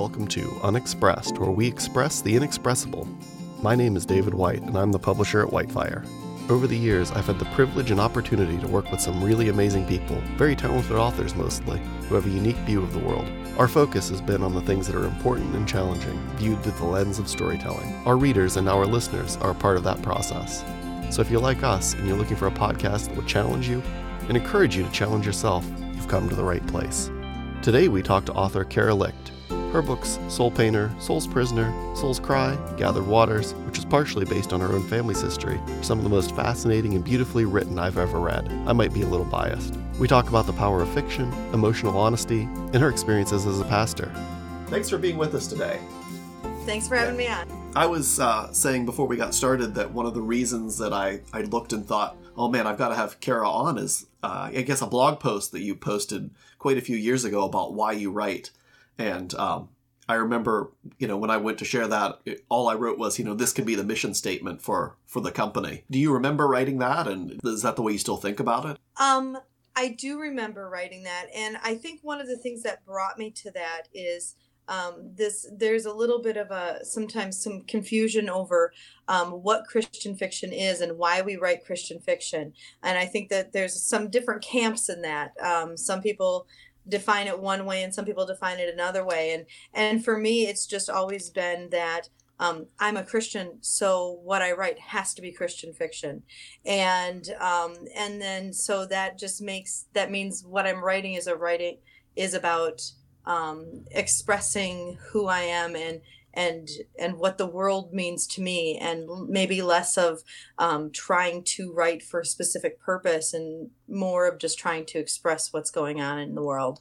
welcome to Unexpressed, where we express the inexpressible. My name is David White, and I'm the publisher at Whitefire. Over the years, I've had the privilege and opportunity to work with some really amazing people, very talented authors mostly, who have a unique view of the world. Our focus has been on the things that are important and challenging, viewed through the lens of storytelling. Our readers and our listeners are a part of that process. So if you're like us and you're looking for a podcast that will challenge you and encourage you to challenge yourself, you've come to the right place. Today we talk to author Cara Luecht. Her books Soul Painter, Soul's Prisoner, Soul's Cry, Gathered Waters, which is partially based on her own family's history, are some of the most fascinating and beautifully written I've ever read. I might be a little biased. We talk about the power of fiction, emotional honesty, and her experiences as a pastor. Thanks for being with us today. Thanks for having me on. I was uh, saying before we got started that one of the reasons that I, I looked and thought, oh man, I've got to have Cara on is, uh, I guess, a blog post that you posted quite a few years ago about why you write. And um, I remember, you know, when I went to share that, it, all I wrote was, you know, this could be the mission statement for for the company. Do you remember writing that? And is that the way you still think about it? Um, I do remember writing that, and I think one of the things that brought me to that is um, this there's a little bit of a sometimes some confusion over um, what christian fiction is and why we write christian fiction and i think that there's some different camps in that um, some people define it one way and some people define it another way. And and for me it's just always been that um, I'm a Christian, so what I write has to be Christian fiction, and um, and then so that just makes that means what I'm writing is a writing is about um, expressing who I am and and and what the world means to me and maybe less of um, trying to write for a specific purpose and more of just trying to express what's going on in the world.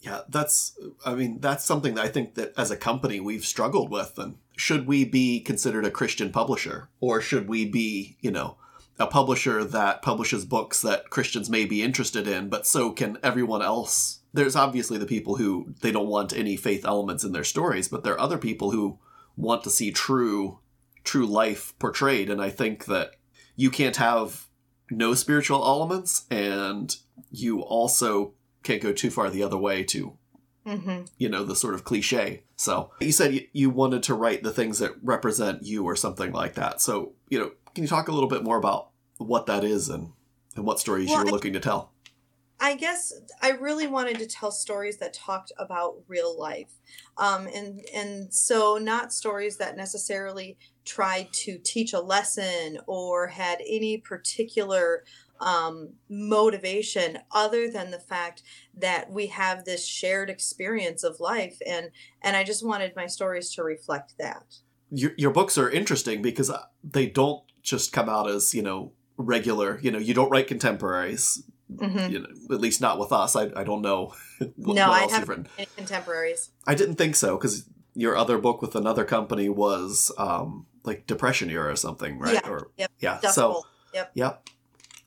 Yeah that's i mean that's something that i think that as a company we've struggled with and should we be considered a christian publisher or should we be you know a publisher that publishes books that christians may be interested in but so can everyone else there's obviously the people who they don't want any faith elements in their stories, but there are other people who want to see true true life portrayed. And I think that you can't have no spiritual elements and you also can't go too far the other way to mm-hmm. you know the sort of cliche. So you said you, you wanted to write the things that represent you or something like that. So you know can you talk a little bit more about what that is and and what stories well, you're looking to tell I guess I really wanted to tell stories that talked about real life, um, and and so not stories that necessarily tried to teach a lesson or had any particular um, motivation other than the fact that we have this shared experience of life, and and I just wanted my stories to reflect that. Your your books are interesting because uh, they don't just come out as you know regular. You know, you don't write contemporaries Mm-hmm. You know, at least not with us. I, I don't know. What, no, what I haven't any contemporaries. I didn't think so because your other book with another company was um, like Depression era or something, right? Yeah. Or, yep. Yeah. So. Yep. Yep.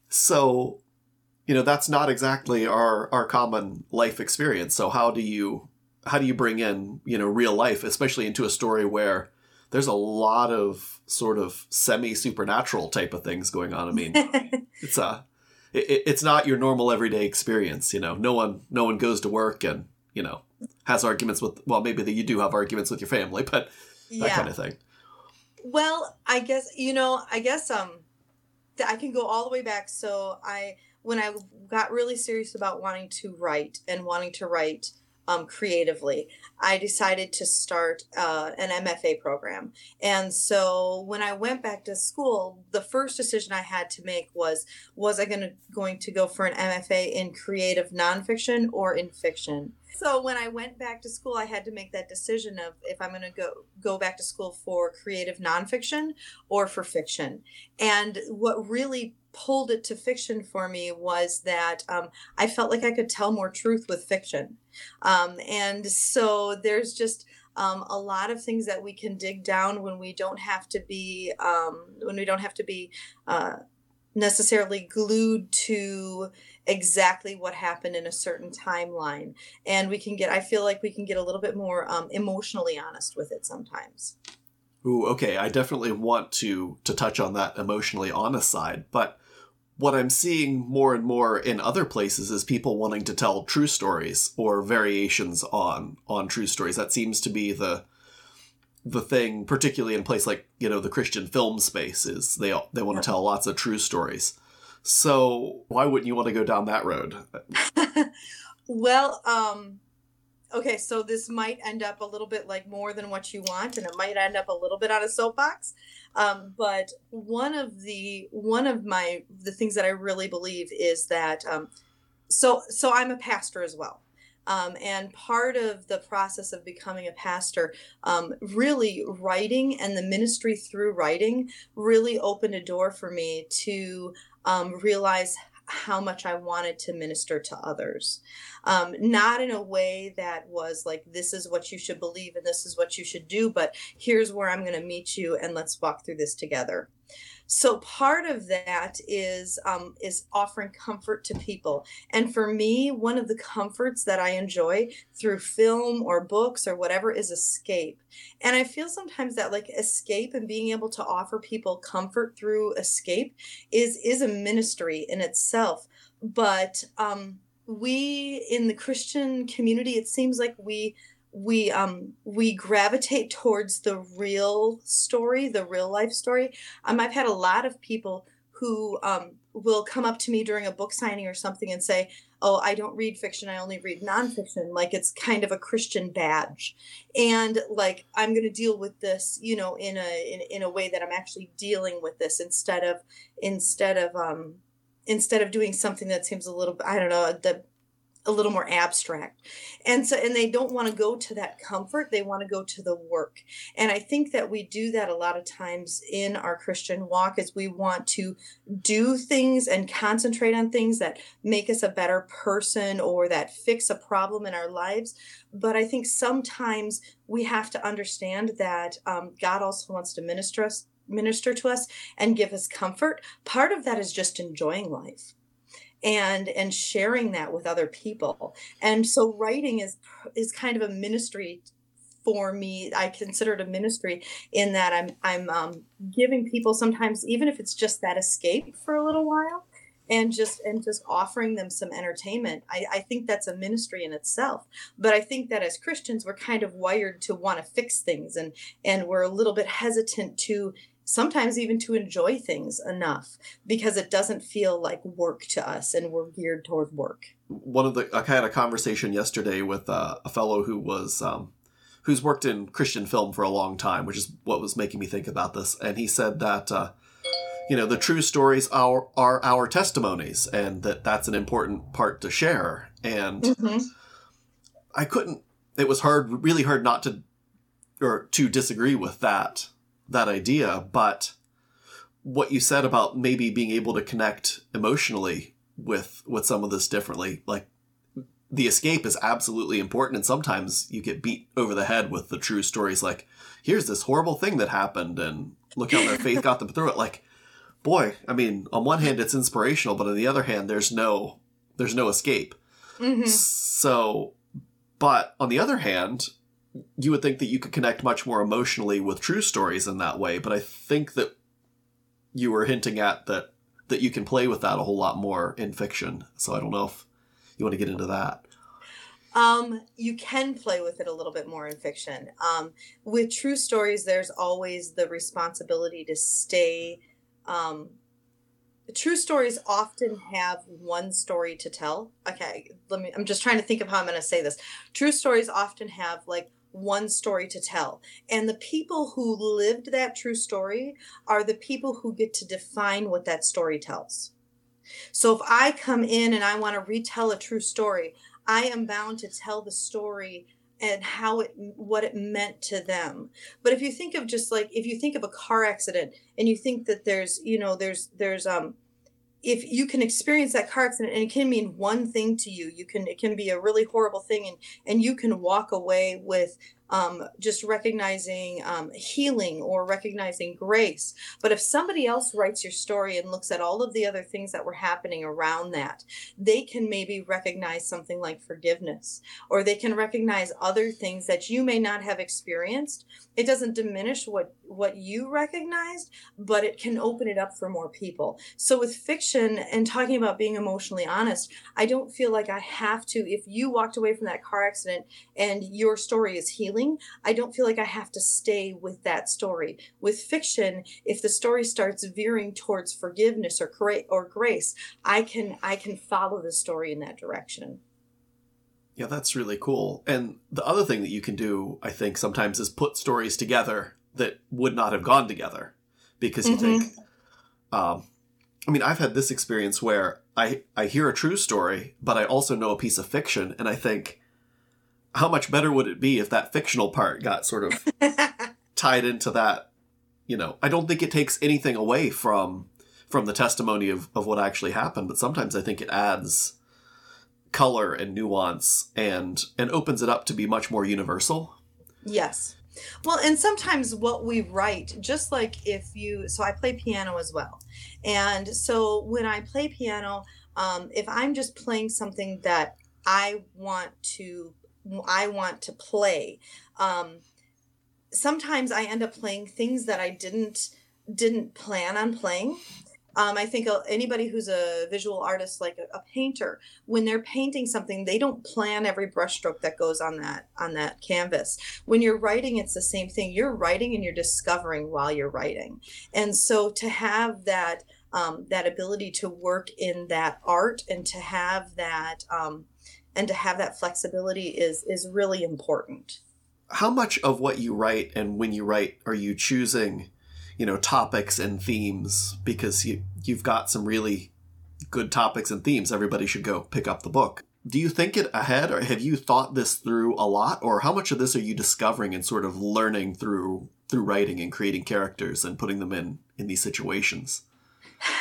So, you know, that's not exactly our our common life experience. So how do you how do you bring in you know real life, especially into a story where there's a lot of sort of semi supernatural type of things going on. I mean, it's a it, it's not your normal everyday experience. You know, no one no one goes to work and you know has arguments with. Well, maybe that you do have arguments with your family, but that yeah. kind of thing. Well, I guess you know. I guess um, I can go all the way back. So I when I got really serious about wanting to write and wanting to write um, creatively, I decided to start uh, an MFA program. And so when I went back to school, the first decision I had to make was was I going to going to go for an MFA in creative nonfiction or in fiction? So when I went back to school, I had to make that decision of if I'm going to go go back to school for creative nonfiction or for fiction. And what really pulled it to fiction for me was that um, I felt like I could tell more truth with fiction. Um, and so there's just um, a lot of things that we can dig down when we don't have to be um, when we don't have to be uh, necessarily glued to exactly what happened in a certain timeline and we can get i feel like we can get a little bit more um, emotionally honest with it sometimes Ooh, okay. I definitely want to to touch on that emotionally honest side, but what I'm seeing more and more in other places is people wanting to tell true stories or variations on on true stories. That seems to be the the thing, particularly in a place like you know the Christian film space, is they they want to tell lots of true stories. So why wouldn't you want to go down that road? well, um, okay, so this might end up a little bit like more than what you want, and it might end up a little bit on a soapbox. Um, but one of the one of my the things that I really believe is that um, so so I'm a pastor as well. Um, and part of the process of becoming a pastor, um, really writing and the ministry through writing really opened a door for me to um, realize how much I wanted to minister to others. Um, not in a way that was like, this is what you should believe and this is what you should do, but here's where I'm going to meet you and let's walk through this together. So part of that is um, is offering comfort to people, and for me, one of the comforts that I enjoy through film or books or whatever is escape. And I feel sometimes that like escape and being able to offer people comfort through escape is is a ministry in itself. But um, we in the Christian community, it seems like we we um we gravitate towards the real story the real life story. Um i've had a lot of people who um will come up to me during a book signing or something and say oh i don't read fiction i only read nonfiction. Like it's kind of a christian badge. And like i'm going to deal with this you know in a in, in a way that i'm actually dealing with this instead of instead of um instead of doing something that seems a little i don't know the a little more abstract. And so and they don't want to go to that comfort they want to go to the work. And i think that we do that a lot of times in our christian walk is we want to do things and concentrate on things that make us a better person or that fix a problem in our lives. But i think sometimes we have to understand that um, god also wants to minister us minister to us and give us comfort part of that is just enjoying life and and sharing that with other people. And so writing is is kind of a ministry for me. I consider it a ministry in that i'm i'm um, giving people sometimes even if it's just that escape for a little while and just and just offering them some entertainment. I, I think that's a ministry in itself. But i think that as christians we're kind of wired to want to fix things and and we're a little bit hesitant to sometimes even to enjoy things enough because it doesn't feel like work to us and we're geared toward work. One of the I had a conversation yesterday with uh, a fellow who was um, who's worked in Christian film for a long time, which is what was making me think about this. And he said that uh, you know the true stories are are our testimonies, and that that's an important part to share. And mm-hmm. I couldn't. It was hard, really hard, not to or to disagree with that that idea, but what you said about maybe being able to connect emotionally with with some of this differently, like the escape is absolutely important and sometimes you get beat over the head with the true stories like here's this horrible thing that happened and look how their faith got them through it like boy i mean on one hand it's inspirational but on the other hand there's no there's no escape mm-hmm. so but on the other hand you would think that you could connect much more emotionally with true stories in that way, but I think that you were hinting at that that you can play with that a whole lot more in fiction. So I don't know if you want to get into that. Um, you can play with it a little bit more in fiction. Um, with true stories, there's always the responsibility to stay. Um, true stories often have one story to tell. Okay, let me. I'm just trying to think of how I'm going to say this. True stories often have like one story to tell. And the people who lived that true story are the people who get to define what that story tells. So if I come in and I want to retell a true story, I am bound to tell the story and how it what it meant to them but if you think of just like if you think of a car accident and you think that there's you know there's there's um if you can experience that car accident and it can mean one thing to you you can it can be a really horrible thing and and you can walk away with um, just recognizing um, healing or recognizing grace. But if somebody else writes your story and looks at all of the other things that were happening around that, they can maybe recognize something like forgiveness, or they can recognize other things that you may not have experienced. It doesn't diminish what what you recognized, but it can open it up for more people. So with fiction and talking about being emotionally honest, I don't feel like I have to. If you walked away from that car accident and your story is healing, I don't feel like I have to stay with that story. With fiction, if the story starts veering towards forgiveness or or grace, I can I can follow the story in that direction. Yeah, that's really cool. And the other thing that you can do, I think, sometimes is put stories together that would not have gone together because you mm-hmm. think, um, I mean, I've had this experience where I I hear a true story, but I also know a piece of fiction, and I think, how much better would it be if that fictional part got sort of tied into that? You know, I don't think it takes anything away from from the testimony of, of what actually happened, but sometimes I think it adds color and nuance and and opens it up to be much more universal. Yes. Well, and sometimes what we write, just like if you, so I play piano as well. And so when I play piano, um, if I'm just playing something that I want to, I want to play, um, sometimes I end up playing things that I didn't didn't plan on playing um, I think uh, anybody who's a visual artist, like a, a, painter, when they're painting something, they don't plan every brushstroke that goes on that on that canvas. When you're writing, it's the same thing. You're writing and you're discovering while you're writing, and so to have that um, that ability to work in that art and to have that um, and to have that flexibility is is really important. How much of what you write and when you write are you choosing? you know topics and themes because you you've got some really good topics and themes everybody should go pick up the book do you think it ahead or have you thought this through a lot or how much of this are you discovering and sort of learning through through writing and creating characters and putting them in in these situations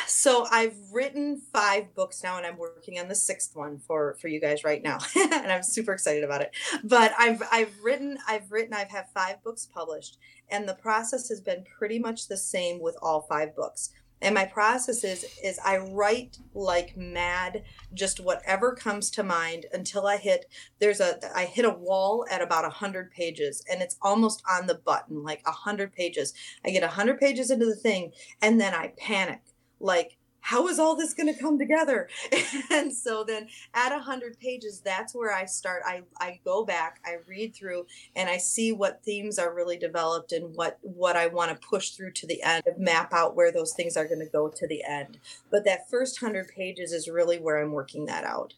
so I've written five books now, and I'm working on the sixth one for for you guys right now, and I'm super excited about it. But I've I've written I've written I've had five books published, and the process has been pretty much the same with all five books. And my process is is I write like mad, just whatever comes to mind until I hit there's a I hit a wall at about hundred pages, and it's almost on the button, like hundred pages. I get hundred pages into the thing, and then I panic like how is all this going to come together? And so then at 100 pages that's where i start I, I go back i read through and i see what themes are really developed and what what i want to push through to the end map out where those things are going to go to the end. But that first 100 pages is really where i'm working that out.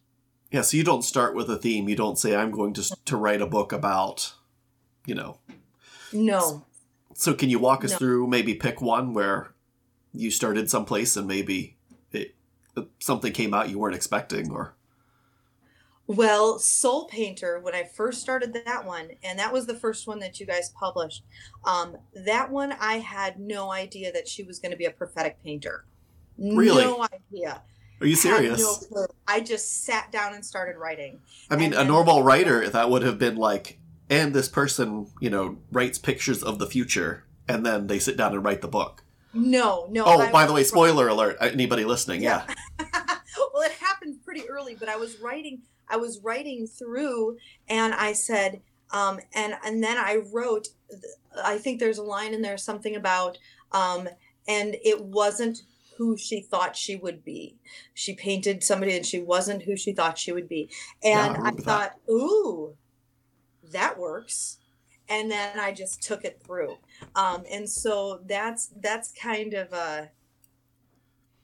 Yeah so you don't start with a theme. You don't say i'm going to to write a book about you know. No. So can you walk us no. through maybe pick one where you started someplace and maybe it, something came out you weren't expecting or? Well soul painter when i first started that one and that was the first one that you guys published um, that one i had no idea that she was going to be a prophetic painter. Really? No idea. Are you serious? no i just sat down and started writing. I mean a normal writer that would have been like and this person you know writes pictures of the future and then they sit down and write the book no, no. Oh, by the way, spoiler alert! Anybody listening? Yeah. yeah. well, it happened pretty early, but I was writing. I was writing through, and I said, um, and and then I wrote. I think there's a line in there something about, um, and it wasn't who she thought she would be. She painted somebody, and she wasn't who she thought she would be. And yeah, I, I thought, that. ooh, that works and then I just took it through. Um, and so that's that's kind of a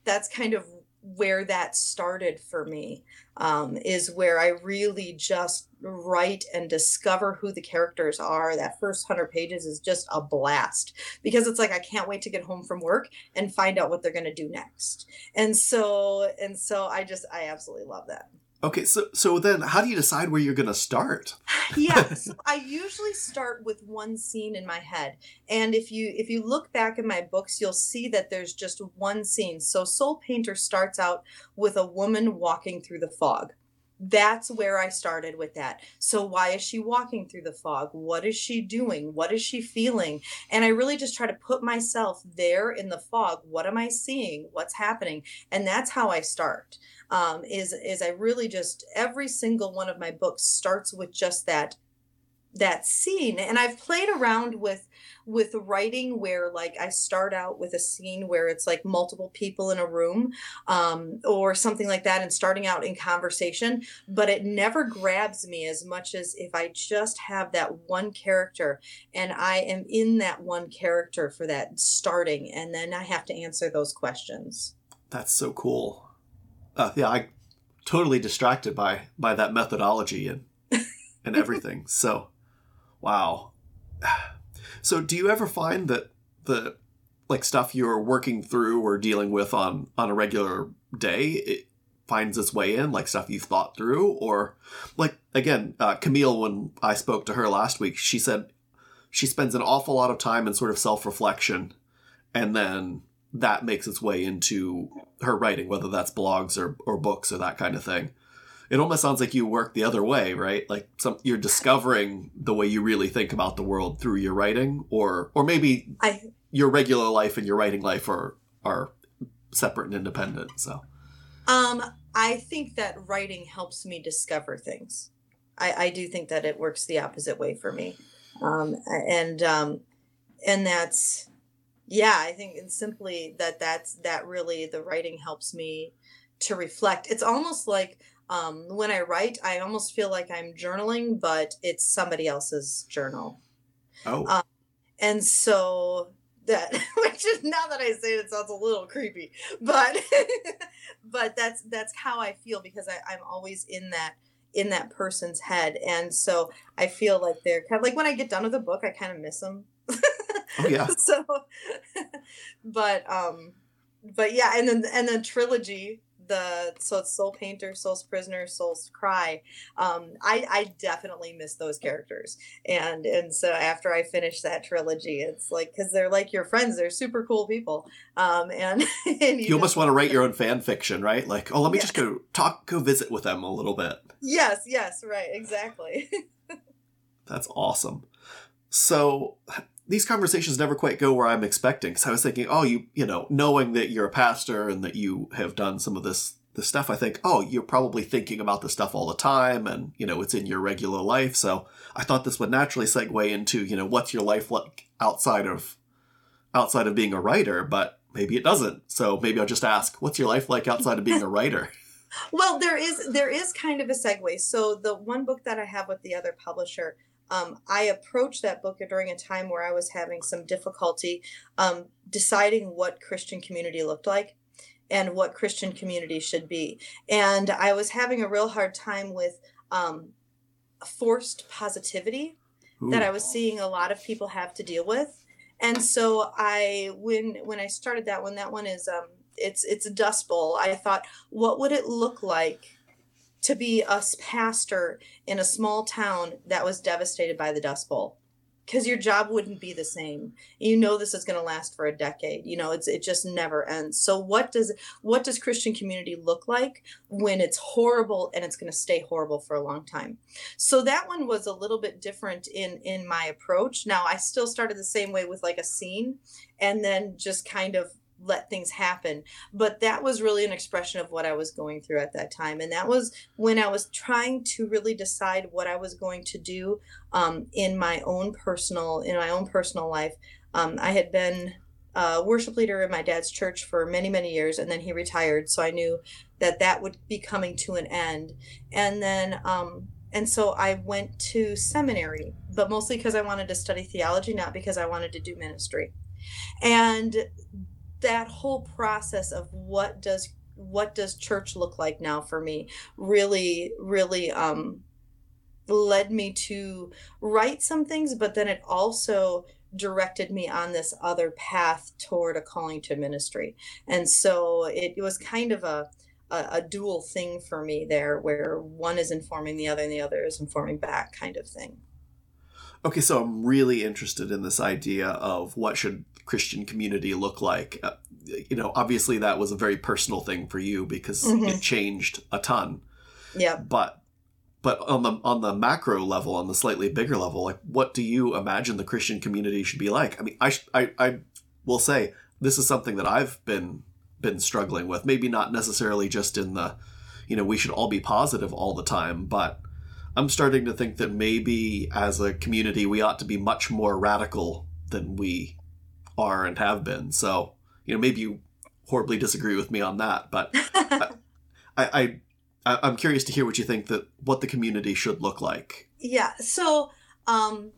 that's kind of where that started for me um, is where I really just write and discover who the characters are. That first hundred pages is just a blast because it's like I can't wait to get home from work and find out what they're going to do next. And so and so I just I absolutely love that. Okay, so so then how do you decide where you're going to start? yeah, so I usually start with one scene in my head. And if you if you look back in my books, you'll see that there's just one scene. So Soul Painter starts out with a woman walking through the fog. that's where I started with that. So, why is she walking through the fog? What is she doing? What is she feeling? And I really just try to put myself there in the fog. What am I seeing? What's happening? And that's how I start. Um, is is I really just every single one of my books starts with just that that scene. And i've played around with with writing where like i start out with a scene where it's like multiple people in a room um, or something like that and starting out in conversation but it never grabs me as much as if i just have that one character and i am in that one character for that starting and then i have to answer those questions. That's so cool uh, yeah i totally distracted by by that methodology and and everything so Wow. So do you ever find that the like stuff you're working through or dealing with on on a regular day it finds its way in like stuff you've thought through or like again uh, camille when i spoke to her last week she said she spends an awful lot of time in sort of self-reflection and then that makes its way into her writing whether that's blogs or, or books or that kind of thing it almost sounds like you work the other way, right? Like some you're discovering the way you really think about the world through your writing, or or maybe I, your regular life and your writing life are are separate and independent. So, um, I think that writing helps me discover things. I, I do think that it works the opposite way for me, um, and um, and that's yeah. I think and simply that that's that really the writing helps me to reflect. It's almost like um, when I write, I almost feel like I'm journaling, but it's somebody else's journal. Oh. Um, and so that, which is now that I say it, it sounds a little creepy, but, but that's that's how I feel because I, I'm always in that in that person's head, and so I feel like they're kind of like when I get done with a book, I kind of miss them. oh yeah. so, but um, but yeah, and then and then trilogy the so it's Soul Painter, Soul's Prisoner, Soul's Cry. Um, I I definitely miss those characters, and and so after I finish that trilogy, it's like because they're like your friends, they're super cool people, um, and, and you, you almost want to write your own fan fiction, right? Like, oh, let me yeah. just go talk, go visit with them a little bit. Yes, yes, right, exactly. That's awesome. So these conversations never quite go where I'm expecting. Because I was thinking, oh, you you know, knowing that you're a pastor and that you have done some of this this stuff, I think, oh, you're probably thinking about this stuff all the time, and you know, it's in your regular life. So I thought this would naturally segue into you know, what's your life like outside of outside of being a writer, but maybe it doesn't. So maybe I'll just ask, what's your life like outside of being a writer? well, there is there is kind of a segue. So the one book that I have with the other publisher um, I approached that book during a time where I was having some difficulty um, deciding what Christian community looked like and what Christian community should be. And I was having a real hard time with um, forced positivity Ooh. that I was seeing a lot of people have to deal with. And so I, when when I started that one, that one is um, it's it's a dust bowl. I thought, what would it look like to be a pastor in a small town that was devastated by the Dust Bowl. Because your job wouldn't be the same. You know this is going to last for a decade. You know it's it just never ends. So what does what does christian community look like when it's horrible and it's going to stay horrible for a long time? So that one was a little bit different in in my approach. Now i still started the same way with like a scene and then just kind of let things happen. But that was really an expression of what I was going through at that time. And that was when I was trying to really decide what I was going to do um, in my own personal, in my own personal life. Um, I had been a worship leader in my dad's church for many, many years, and then he retired. So I knew that that would be coming to an end. And then, um, and so I went to seminary, but mostly because I wanted to study theology, not because I wanted to do ministry. And that whole process of what does what does church look like now for me really really um led me to write some things but then it also directed me on this other path toward a calling to ministry. And so it, it was kind of a, a, a dual thing for me there where one is informing the other and the other is informing back kind of thing. Okay so i'm really interested in this idea of what should Christian community look like? Uh, you know, obviously that was a very personal thing for you because mm-hmm. it changed a ton. Yeah. But but on the on the macro level, on the slightly bigger level, like what do you imagine the Christian community should be like? I mean, I I, I will say this is something that I've been been struggling with. Maybe not necessarily just in the, you know, we should all be positive all the time, but I'm starting to think that maybe as a community we ought to be much more radical than we are and have been. So, you know, maybe you horribly disagree with me on that, but I, I, I I'm curious to hear what you think that what the community should look like. Yeah. So, um,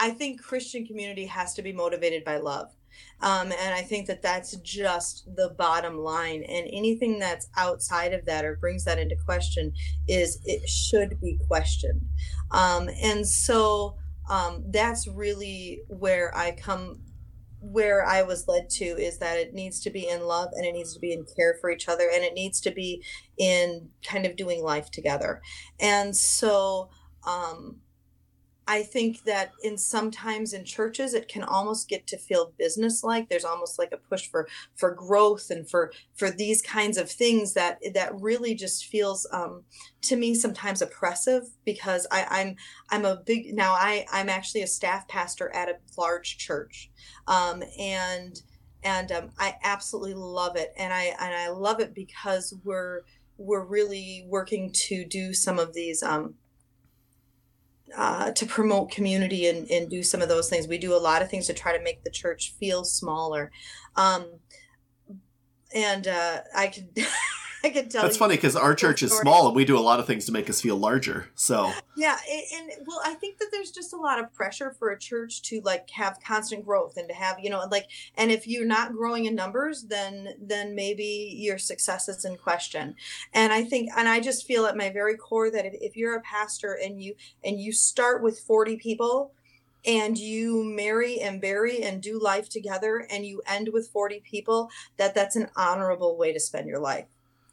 I think Christian community has to be motivated by love. Um, and I think that that's just the bottom line. And anything that's outside of that or brings that into question is it should be questioned. Um, and so um, that's really where I come where I was led to is that it needs to be in love and it needs to be in care for each other and it needs to be in kind of doing life together. And so um, I think that in sometimes in churches it can almost get to feel business like. There's almost like a push for for growth and for for these kinds of things that that really just feels um, to me sometimes oppressive because I, I'm I'm a big now I I'm actually a staff pastor at a large church, um, and and um, I absolutely love it and I and I love it because we're we're really working to do some of these um, uh, to promote community and, and do some of those things. We do a lot of things to try to make the church feel smaller. Um, and uh, I could I can tell. That's funny because our church is small and we do a lot of things to make us feel larger. So yeah, and, and, well, I think that there's just a lot of pressure for a church to like have constant growth and to have you know like, and if you're not growing in numbers, then then maybe your success is in question. And I think, and I just feel at my very core that if, if you're a pastor and you and you start with 40 people and you marry and bury and do life together and you end with 40 people that that's an honorable way to spend your life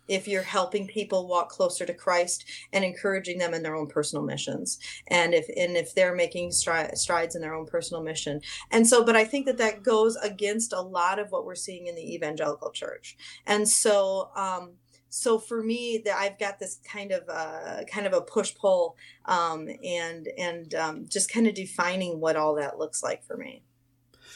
if you're helping people walk closer to Christ and encouraging them in their own personal missions and if and if they're making stri- strides in their own personal mission and so but I think that that goes against a lot of what we're seeing in the evangelical church and so um so for me that I've got this kind of uh, kind of a push pull um, and and um, just kind of defining what all that looks like for me.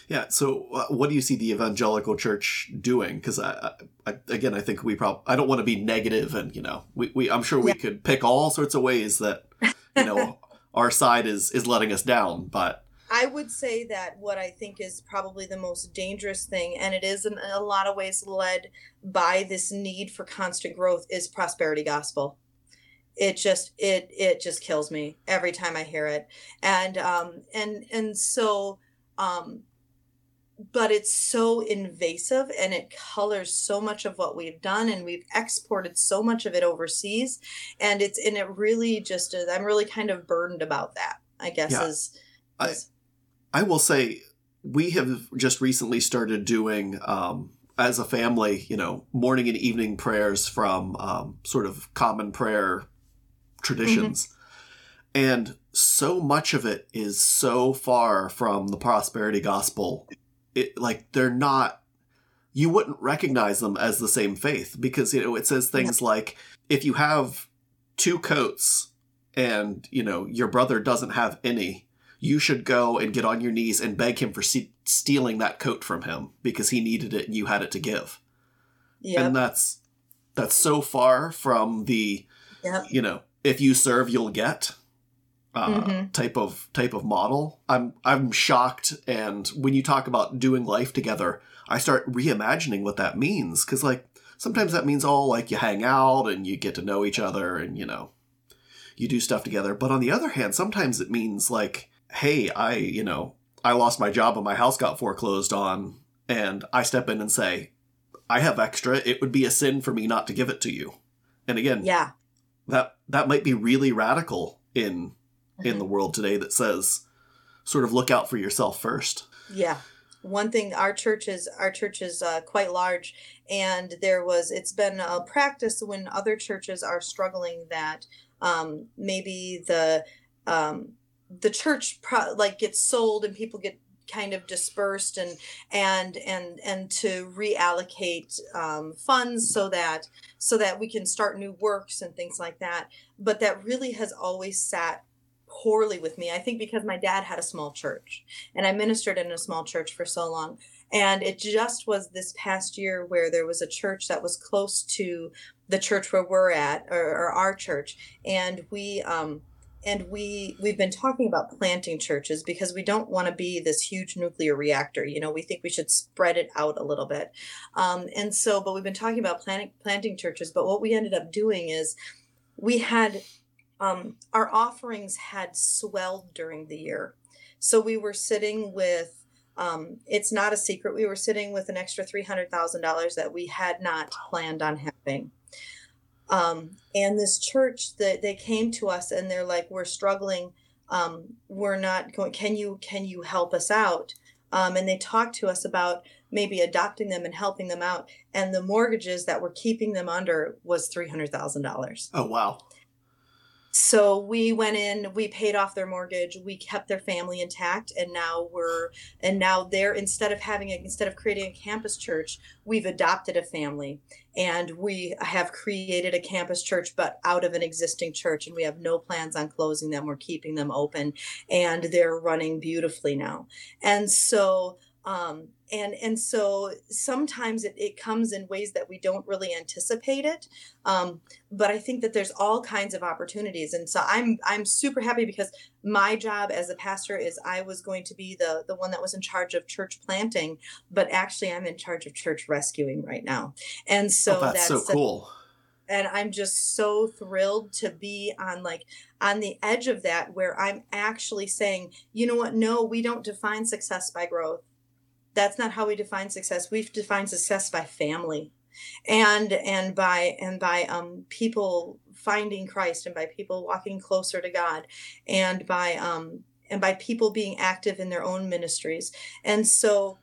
Yeah. So, uh, what do you see the evangelical church doing? Because I, I, again, I think we probably I don't want to be negative, and you know, we, we I'm sure we yeah. could pick all sorts of ways that you know our side is is letting us down, but. I would say that what I think is probably the most dangerous thing, and it is in a lot of ways led by this need for constant growth, is prosperity gospel. It just it it just kills me every time I hear it, and um and and so um but it's so invasive and it colors so much of what we've done and we've exported so much of it overseas and it's and it really just is i'm really kind of burdened about that i guess yeah. is, is I, I will say we have just recently started doing um as a family you know morning and evening prayers from um, sort of common prayer traditions mm-hmm. and so much of it is so far from the prosperity gospel it like they're not you wouldn't recognize them as the same faith because you know it says things yeah. like if you have two coats and you know your brother doesn't have any you should go and get on your knees and beg him for se- stealing that coat from him because he needed it and you had it to give yep. and that's that's so far from the yep. you know if you serve you'll get uh, mm-hmm. type of type of model. I'm I'm shocked, and when you talk about doing life together, I start reimagining what that means because like sometimes that means all like you hang out and you get to know each other and you know you do stuff together. But on the other hand, sometimes it means like, hey, I you know I lost my job and my house got foreclosed on, and I step in and say, I have extra. It would be a sin for me not to give it to you. And again, yeah, that that might be really radical in in the world today that says sort of look out for yourself first. Yeah. One thing our church is our church is uh, quite large and there was it's been a practice when other churches are struggling that um, maybe the um, the church pro- like gets sold and people get kind of dispersed and and and and to reallocate um, funds so that so that we can start new works and things like that but that really has always sat poorly with me i think because my dad had a small church and i ministered in a small church for so long. And it just was this past year where there was a church that was close to the church where we're at or, or our church. And we um and we we've been talking about planting churches because we don't want to be this huge nuclear reactor you know we think we should spread it out a little bit. Um, and so but we've been talking about planting planting churches but what we ended up doing is we had um, our offerings had swelled during the year so we were sitting with um, it's not a secret we were sitting with an extra $300000 that we had not planned on having um, and this church that they came to us and they're like, we're struggling. Um, we're not going, can you, can you help us out? Um, and they talked to us about maybe adopting them and helping them out. And the mortgages that were keeping them under was $300,000. Oh, wow. So we went in, we paid off their mortgage, we kept their family intact, and now we're and now they're instead of having a, instead of creating a campus church, we've adopted a family and we have created a campus church but out of an existing church and we have no plans on closing them. We're keeping them open and they're running beautifully now. And so um, and and so sometimes it, it comes in ways that we don't really anticipate it um, but i think that there's all kinds of opportunities. And so i'm i'm super happy because my job as a pastor is i was going to be the the one that was in charge of church planting but actually i'm in charge of church rescuing right now. And so oh, that's, that's so cool. And i'm just so thrilled to be on like on the edge of that where i'm actually saying you know what? No we don't define success by growth that's not how we define success. We define success by family and and by and by um, people finding christ and by people walking closer to god and by um, and by people being active in their own ministries. And so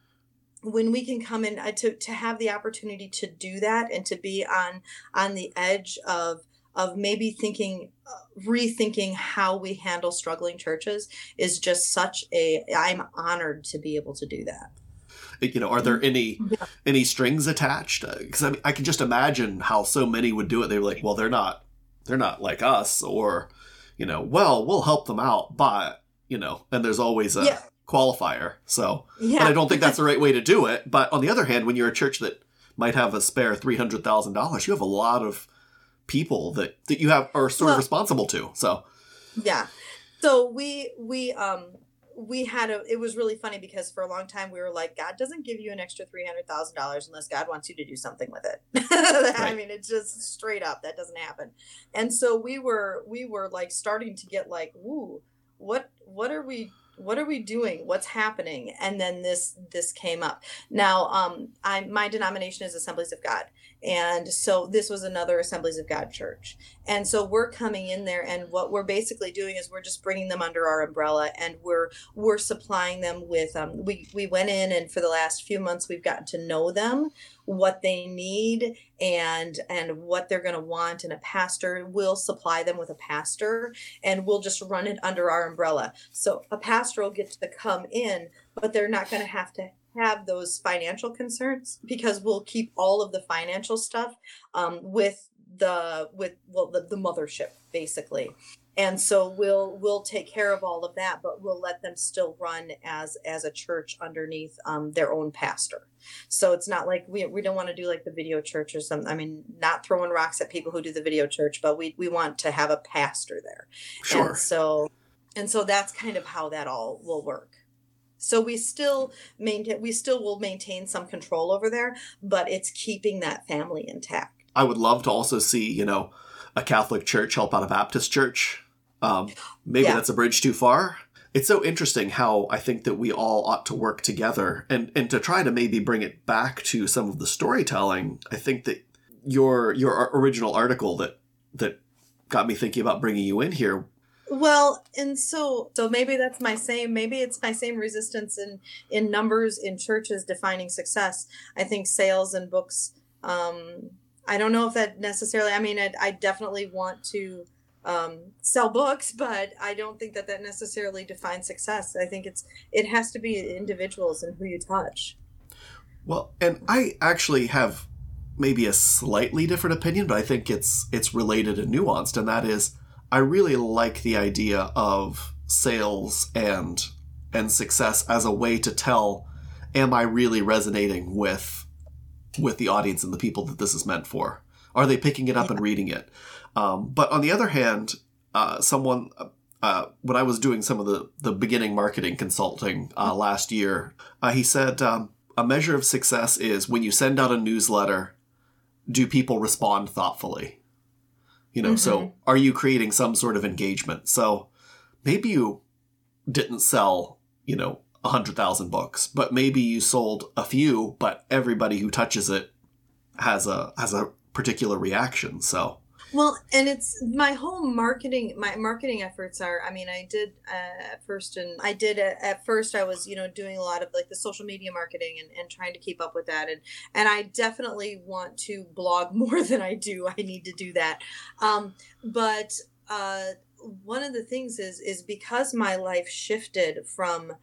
when we can come in uh, to, to have the opportunity to do that and to be on on the edge of of maybe thinking uh, rethinking how we handle struggling churches is just such a i'm honored to be able to do that you know, are there any yeah. any strings attached? Because uh, I mean, I can just imagine how so many would do it. They're like, well, they're not they're not like us, or you know, well, we'll help them out, but you know, and there's always a yeah. qualifier. So, yeah. and I don't think that's the right way to do it. But on the other hand, when you're a church that might have a spare three hundred thousand dollars, you have a lot of people that that you have are sort well, of responsible to. So, yeah. So we we um we had a it was really funny because for a long time we were like god doesn't give you an extra $300000 unless god wants you to do something with it. Right. i mean it's just straight up that doesn't happen. And so we were we were like starting to get like ooh what what are we what are we doing? What's happening? And then this this came up. Now um i my denomination is assemblies of god and so this was another assemblies of god church. And so we're coming in there and what we're basically doing is we're just bringing them under our umbrella and we're we're supplying them with um, we we went in and for the last few months we've gotten to know them what they need and and what they're going to want and a pastor will supply them with a pastor and we'll just run it under our umbrella. So a pastor will get to come in but they're not going to have to have those financial concerns because we'll keep all of the financial stuff um, with the with well the, the mothership basically. And so we'll we'll take care of all of that but we'll let them still run as as a church underneath um, their own pastor. So it's not like we, we don't want to do like the video church or something i mean not throwing rocks at people who do the video church but we we want to have a pastor there. Sure. And so and so that's kind of how that all will work so we still maintain we still will maintain some control over there, but it's keeping that family intact. I would love to also see, you know, a Catholic church help out a Baptist church. Um, maybe yeah. that's a bridge too far. It's so interesting how I think that we all ought to work together and, and to try to maybe bring it back to some of the storytelling. I think that your your original article that that got me thinking about bringing you in here well, and so so maybe that's my same maybe it's my same resistance in in numbers in churches defining success. I think sales and books um I don't know if that necessarily I mean I, I definitely want to um, sell books, but I don't think that that necessarily defines success. I think it's it has to be individuals and who you touch. Well, and I actually have maybe a slightly different opinion, but I think it's it's related and nuanced, and that is I really like the idea of sales and and success as a way to tell am I really resonating with with the audience and the people that this is meant for? Are they picking it up and reading it? Um, but on the other hand, uh, someone uh, when I was doing some of the the beginning marketing consulting uh, last year, uh, he said um, a measure of success is when you send out a newsletter, do people respond thoughtfully? You know, mm-hmm. so are you creating some sort of engagement? So maybe you didn't sell, you know, a hundred thousand books, but maybe you sold a few, but everybody who touches it has a has a particular reaction. So well, and it's my whole marketing. My marketing efforts are. I mean, I did uh, at first, and I did at, at, first. I was, you know, doing a lot of like the social media marketing and, and trying to keep up with that. And and I definitely want to blog more than I do. I need to do that. Um, but uh, one of the things is is because my life shifted from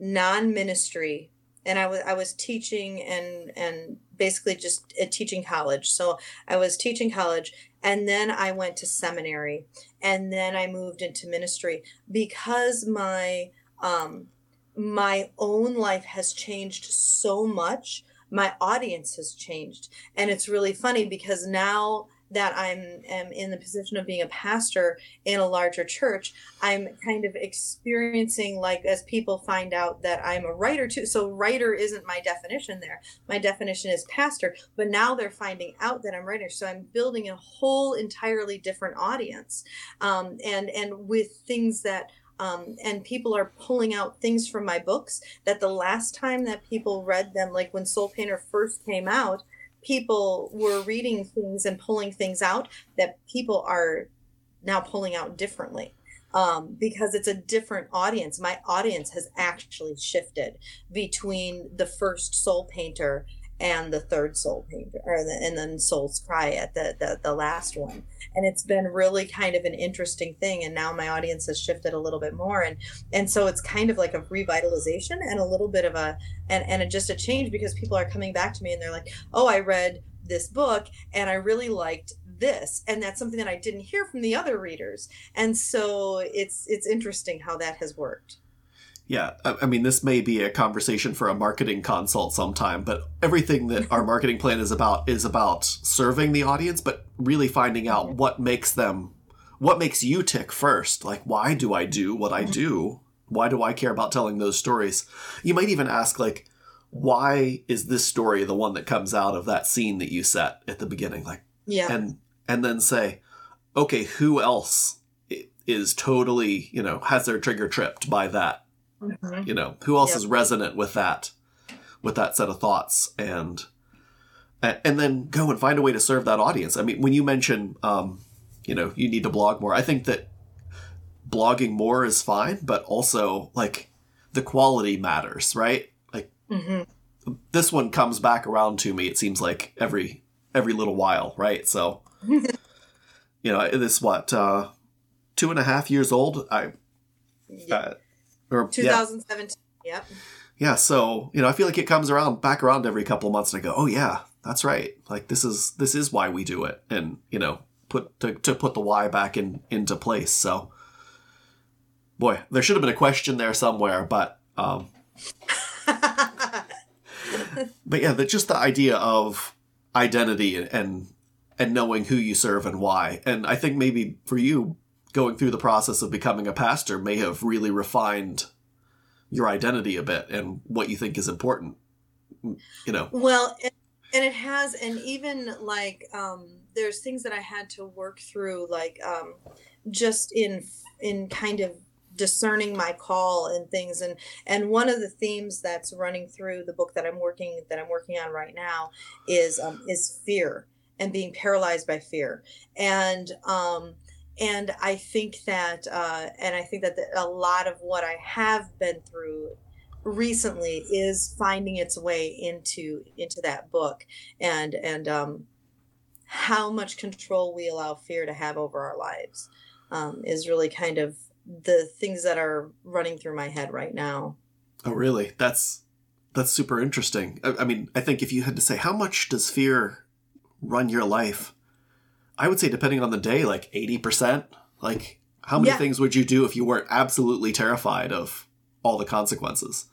non ministry and I was I was teaching and and basically just uh, teaching college. So I was teaching college and then I went to seminary and then I moved into ministry because my um my own life has changed so much. My audience has changed. And it's really funny because now that I'm am in the position of being a pastor in a larger church, I'm kind of experiencing like as people find out that I'm a writer too. So writer isn't my definition there. My definition is pastor, but now they're finding out that I'm writer. So I'm building a whole entirely different audience, um, and and with things that um, and people are pulling out things from my books that the last time that people read them, like when Soul Painter first came out, people were reading things and pulling things out that people are now pulling out differently um, because it's a different audience. My audience has actually shifted between the first soul painter and the third soul painter or the, and then soul's cry at the, the the last one. And it's been really kind of an interesting thing and now my audience has shifted a little bit more and and so it's kind of like a revitalization and a little bit of a and and a, just a change because people are coming back to me and they're like oh i read this book and i really liked this and that's something that i didn't hear from the other readers. And so it's it's interesting how that has worked yeah, I mean, this may be a conversation for a marketing consult sometime, but everything that our marketing plan is about is about serving the audience, but really finding out what makes them, what makes you tick first. Like, why do I do what I mm-hmm. do? Why do I care about telling those stories? You might even ask, like, why is this story the one that comes out of that scene that you set at the beginning? Like, yeah, and and then say, okay, who else is totally, you know, has their trigger tripped by that? Mm-hmm. You know, who else yep. is resonant with that, with that set of thoughts, and and then go and find a way to serve that audience. I mean, when you mention, um, you know, you need to blog more, I think that blogging more is fine, but also like the quality matters, right? Like mm-hmm. this one comes back around to me. It seems like every every little while, right? So, you know, this what uh, two and a half years old. I uh, or 2017. Yeah. Yep. Yeah, so you know, I feel like it comes around back around every couple of months, and I go, "Oh yeah, that's right. Like this is this is why we do it," and you know, put to to put the why back in into place. So, boy, there should have been a question there somewhere, but um, but yeah, the, just the idea of identity and and knowing who you serve and why, and I think maybe for you, going through the process of becoming a pastor may have really refined your identity a bit and what you think is important you know? Well and it has and even like um there's things that i had to work through like um just in in kind of discerning my call and things and and one of the themes that's running through the book that i'm working that i'm working on right now is um is fear and being paralyzed by fear. And um and I think that, uh, and I think that the, a lot of what I have been through recently is finding its way into into that book, and and um, how much control we allow fear to have over our lives um, is really kind of the things that are running through my head right now. Oh, really? That's that's super interesting. I, I mean, I think if you had to say how much does fear run your life, I would say depending on the day, like eighty percent. Like, how many yeah. things would you do if you weren't absolutely terrified of all the consequences?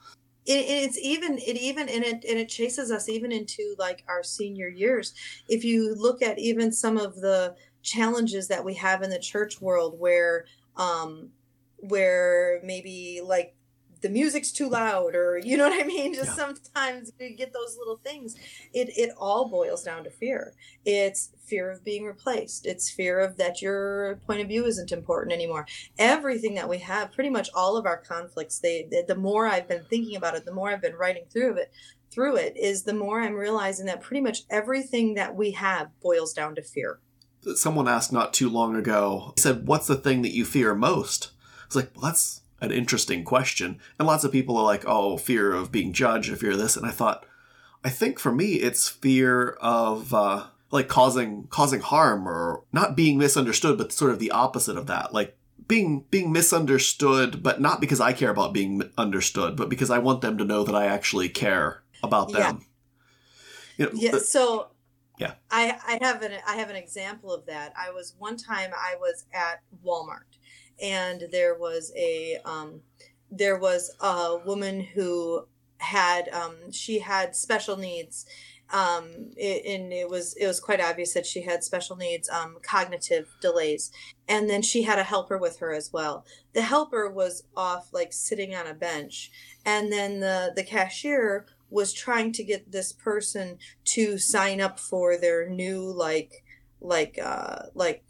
it, it's even it even and it and it chases us even into like our senior years if you look at even some of the challenges that we have in the church world where um where maybe like the music's too loud or you know what i mean? Just yeah. sometimes you get those little things. It it all boils down to fear. It's fear of being replaced. It's fear of that your point of view isn't important anymore. Everything that we have pretty much all of our conflicts they, they the more i've been thinking about it the more i've been writing through it through it is the more i'm realizing that pretty much everything that we have boils down to fear. Someone asked not too long ago said what's the thing that you fear most? It's like well that's an interesting question. And lots of people are like, oh, fear of being judged, a fear of this. And I thought, I think for me, it's fear of uh, like causing causing harm or not being misunderstood, but sort of the opposite of that. Like being being misunderstood, but not because I care about being understood, but because I want them to know that I actually care about them. Yeah. You know, yeah. so yeah, I I have an I have an example of that. I was one time I was at Walmart and there was a um, there was a woman who had um, she had special needs um, it, and it was it was quite obvious that she had special needs um, cognitive delays. And then she had a helper with her as well. The helper was off like sitting on a bench. And then the the cashier was trying to get this person to sign up for their new like like uh like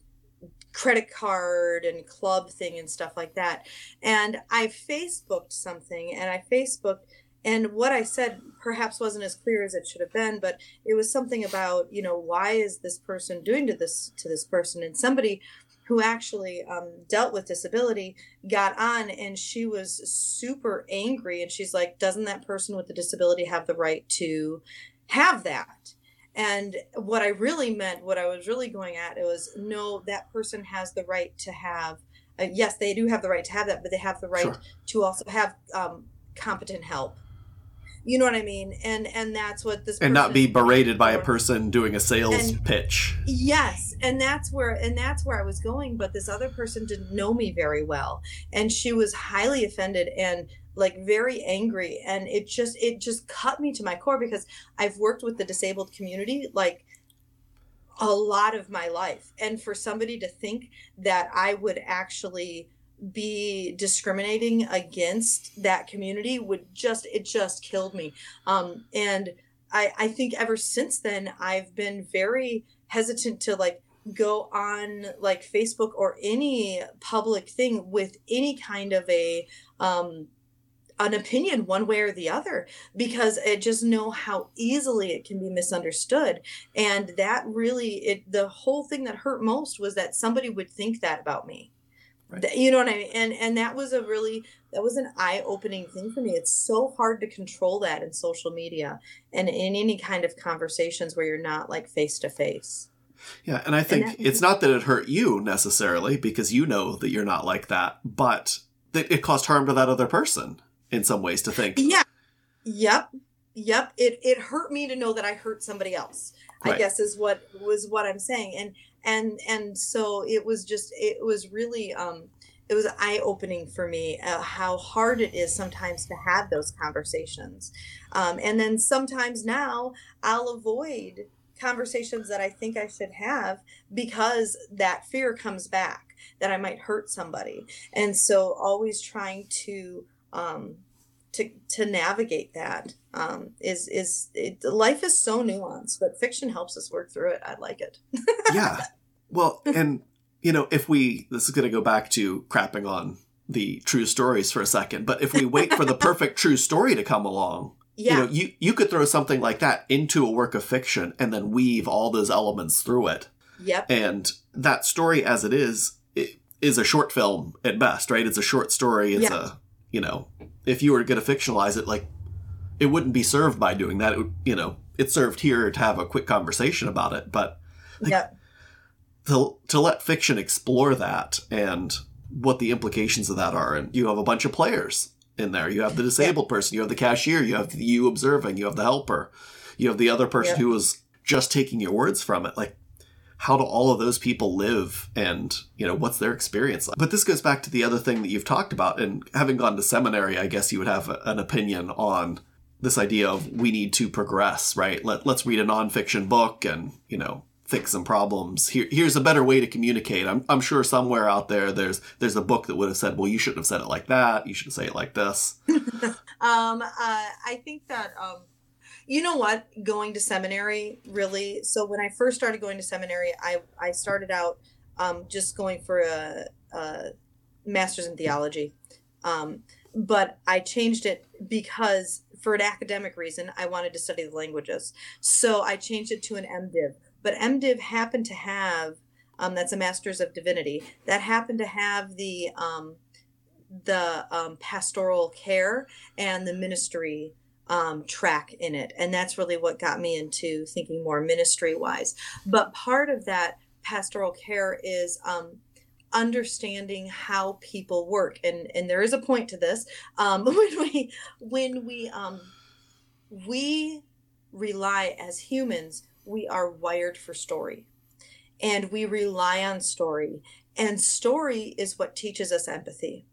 credit card and club thing and stuff like that. And I Facebooked something and I Facebooked and what I said perhaps wasn't as clear as it should have been, but it was something about, you know, why is this person doing to this to this person? And somebody who actually um, dealt with disability got on and she was super angry and she's like, doesn't that person with the disability have the right to have that? And what I really meant, what I was really going at, it was no, that person has the right to have. Uh, yes, they do have the right to have that, but they have the right sure. to also have um, competent help. You know what I mean? And and that's what this and not be berated by a person doing a sales and, pitch. Yes, and that's where and that's where I was going. But this other person didn't know me very well, and she was highly offended and like very angry and it just it just cut me to my core because I've worked with the disabled community like a lot of my life. And for somebody to think that I would actually be discriminating against that community would just it just killed me. Um and I I think ever since then I've been very hesitant to like go on like Facebook or any public thing with any kind of a um an opinion one way or the other because I just know how easily it can be misunderstood. And that really it the whole thing that hurt most was that somebody would think that about me. Right. you know what i mean? And and that was a really that was an eye-opening thing for me. It's so hard to control that in social media and in any kind of conversations where you're not like face to face yeah, and I think and that, it's not that it hurt you necessarily because you know that you're not like that, but that it caused harm to that other person in some ways to think. Yeah. Yep. Yep. It it hurt me to know that I hurt somebody else. Right. I guess is what was what I'm saying. And and and so it was just it was really um it was eye opening for me uh, how hard it is sometimes to have those conversations. Um, and then sometimes now I'll avoid conversations that I think I should have because that fear comes back that I might hurt somebody. And so always trying to um, to to navigate that um, is is it, life is so nuanced, but fiction helps us work through it. I like it. yeah, well, and you know, if we this is going to go back to crapping on the true stories for a second, but if we wait for the perfect true story to come along, yeah. you know, you you could throw something like that into a work of fiction and then weave all those elements through it. Yep. And that story, as it is, it is a short film at best, right? It's a short story. It's yeah. a you know, if you were going to fictionalize it, like it wouldn't be served by doing that. It would, you know, it's served here to have a quick conversation about it, but Like, yep. To, to let fiction explore that and what the implications of that are. And you have a bunch of players in there. You have the disabled person, you have the cashier, you have you observing, you have the helper, you have the other person Yep. who was just taking your words from it. Like, how do all of those people live and, you know, what's their experience like? But this goes back to the other thing that you've talked about. And having gone to seminary, I guess you would have an opinion on this idea of we need to progress, right? Let, let's read a nonfiction book and, you know, fix some problems. Here, here's a better way to communicate. I'm, I'm sure somewhere out there, there's, there's a book that would have said, well, you shouldn't have said it like that. You should say it like this. Um, uh, I think that, um, you know what, going to seminary really. So when I first started going to seminary, I, I started out um, just going for a, a master's in theology. Um, but I changed it because for an academic reason, I wanted to study the languages. So I changed it to an MDiv. But MDiv happened to have, um, that's a master's of divinity, that happened to have the, um, the um, pastoral care and the ministry um, track in it. And that's really what got me into thinking more ministry wise. But part of that pastoral care is um, understanding how people work. And, and there is a point to this. Um, when we, when we, um, we rely as humans, we are wired for story and we rely on story. And story is what teaches us empathy.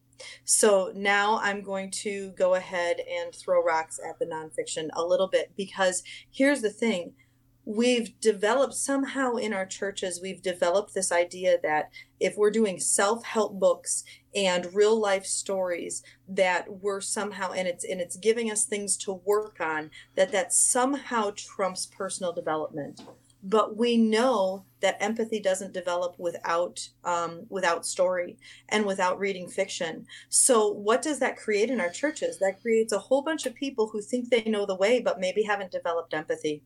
So now I'm going to go ahead and throw rocks at the nonfiction a little bit because here's the thing. We've developed somehow in our churches, we've developed this idea that if we're doing self help books and real life stories, that we're somehow, and it's, and it's giving us things to work on, that that somehow trumps personal development but we know that empathy doesn't develop without um, without story and without reading fiction so what does that create in our churches that creates a whole bunch of people who think they know the way but maybe haven't developed empathy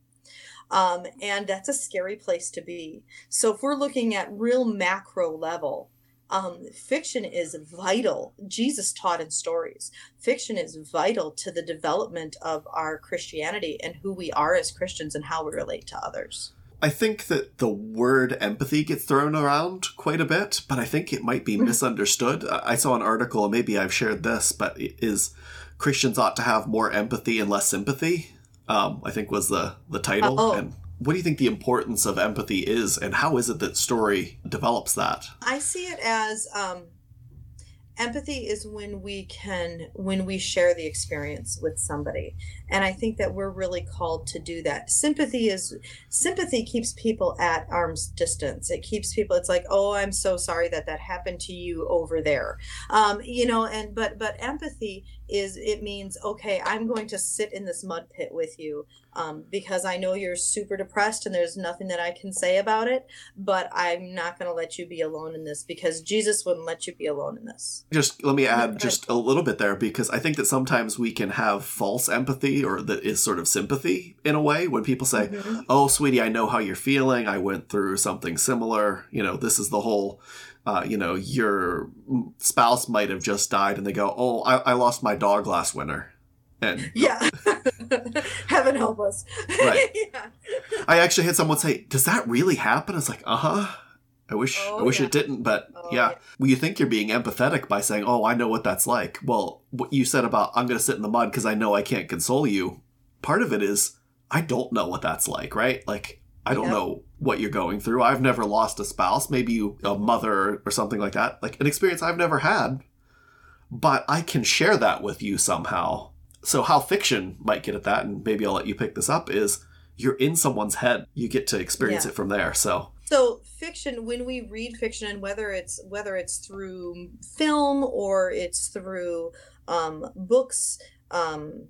um, and that's a scary place to be so if we're looking at real macro level um, fiction is vital. Jesus taught in stories. Fiction is vital to the development of our Christianity and who we are as Christians and how we relate to others. I think that the word empathy gets thrown around quite a bit, but I think it might be misunderstood. I saw an article, maybe I've shared this, but is Christians ought to have more empathy and less sympathy. Um, I think was the the title. Oh. And what do you think the importance of empathy is, and how is it that story develops that? I see it as um, empathy is when we can when we share the experience with somebody. And i think that we're really called to do that. Sympathy is sympathy keeps people at arm's distance. It keeps people it's like oh i'm so sorry that that happened to you over there. Um, you know and but but empathy is it means okay i'm going to sit in this mud pit with you um, because i know you're super depressed and there's nothing that i can say about it but i'm not going to let you be alone in this because jesus wouldn't let you be alone in this. Just let me add just a little bit there because I think that sometimes we can have false empathy or that is sort of sympathy in a way when people say, Mhm. oh sweetie i know how you're feeling. I went through something similar. You know this is the whole uh, you know your spouse might have just died and they go oh i, I lost my dog last winter and yeah heaven help us Right. yeah. i actually had someone say does that really happen it's like uh-huh i wish i Oh, wish yeah. it didn't but Oh, yeah yeah. well you think you're being empathetic by saying oh i know what that's like well what you said about i'm going to sit in the mud because i know i can't console you part of it is i don't know what that's like right like i don't Yep. know what you're going through. I've never lost a spouse maybe you a mother or something like that. Like an experience i've never had but i can share that with you somehow. So how fiction might get at that and maybe i'll let you pick this up is you're in someone's head. You get to experience Yeah. it from there. So so fiction when we read fiction and whether it's whether it's through film or it's through um, books um,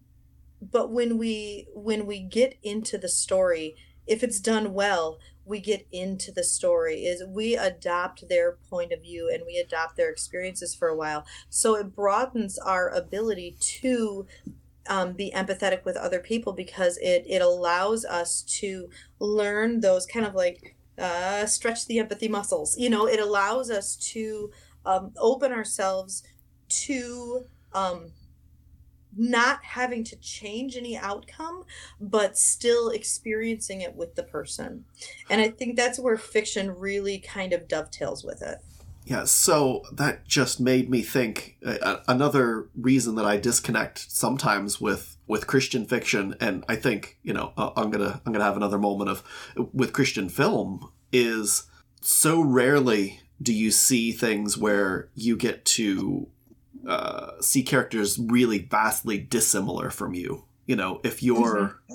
but when we when we get into the story if it's done well we get into the story is we adopt their point of view and we adopt their experiences for a while so it broadens our ability to um, be empathetic with other people because it it allows us to learn those kind of like uh, stretch the empathy muscles. You know, it allows us to um, open ourselves to um, not having to change any outcome, but still experiencing it with the person. And I think that's where fiction really kind of dovetails with it. Yeah, so that just made me think uh, another reason that I disconnect sometimes with with Christian fiction and I think, you know, uh, I'm going to I'm going to have another moment of with Christian film is so rarely do you see things where you get to uh, see characters really vastly dissimilar from you. You know, if you're, mm-hmm.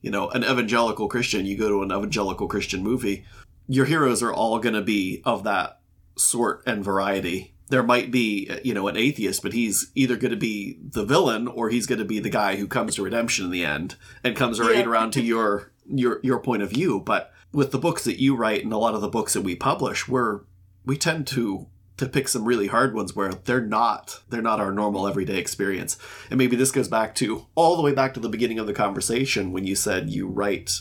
you know, an evangelical Christian, you go to an evangelical Christian movie, your heroes are all going to be of that sort and variety. There might be, you know, an atheist, but he's either going to be the villain or he's going to be the guy who comes to redemption in the end and comes right yeah. around to your your your point of view. But with the books that you write and a lot of the books that we publish, we're we tend to to pick some really hard ones where they're not they're not our normal everyday experience. And maybe this goes back to all the way back to the beginning of the conversation when you said you write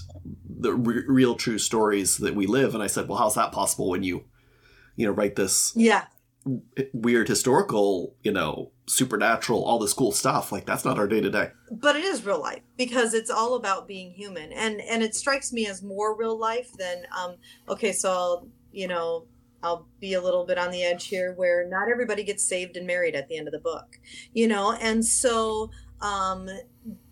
the re- real true stories that we live and i said well how's that possible when you you know write this yeah. weird historical you know supernatural all this cool stuff? Like that's not our day to day but it is real life because it's all about being human. And and it strikes me as more real life than um okay so you know I'll be a little bit on the edge here where not everybody gets saved and married at the end of the book, you know, and so um,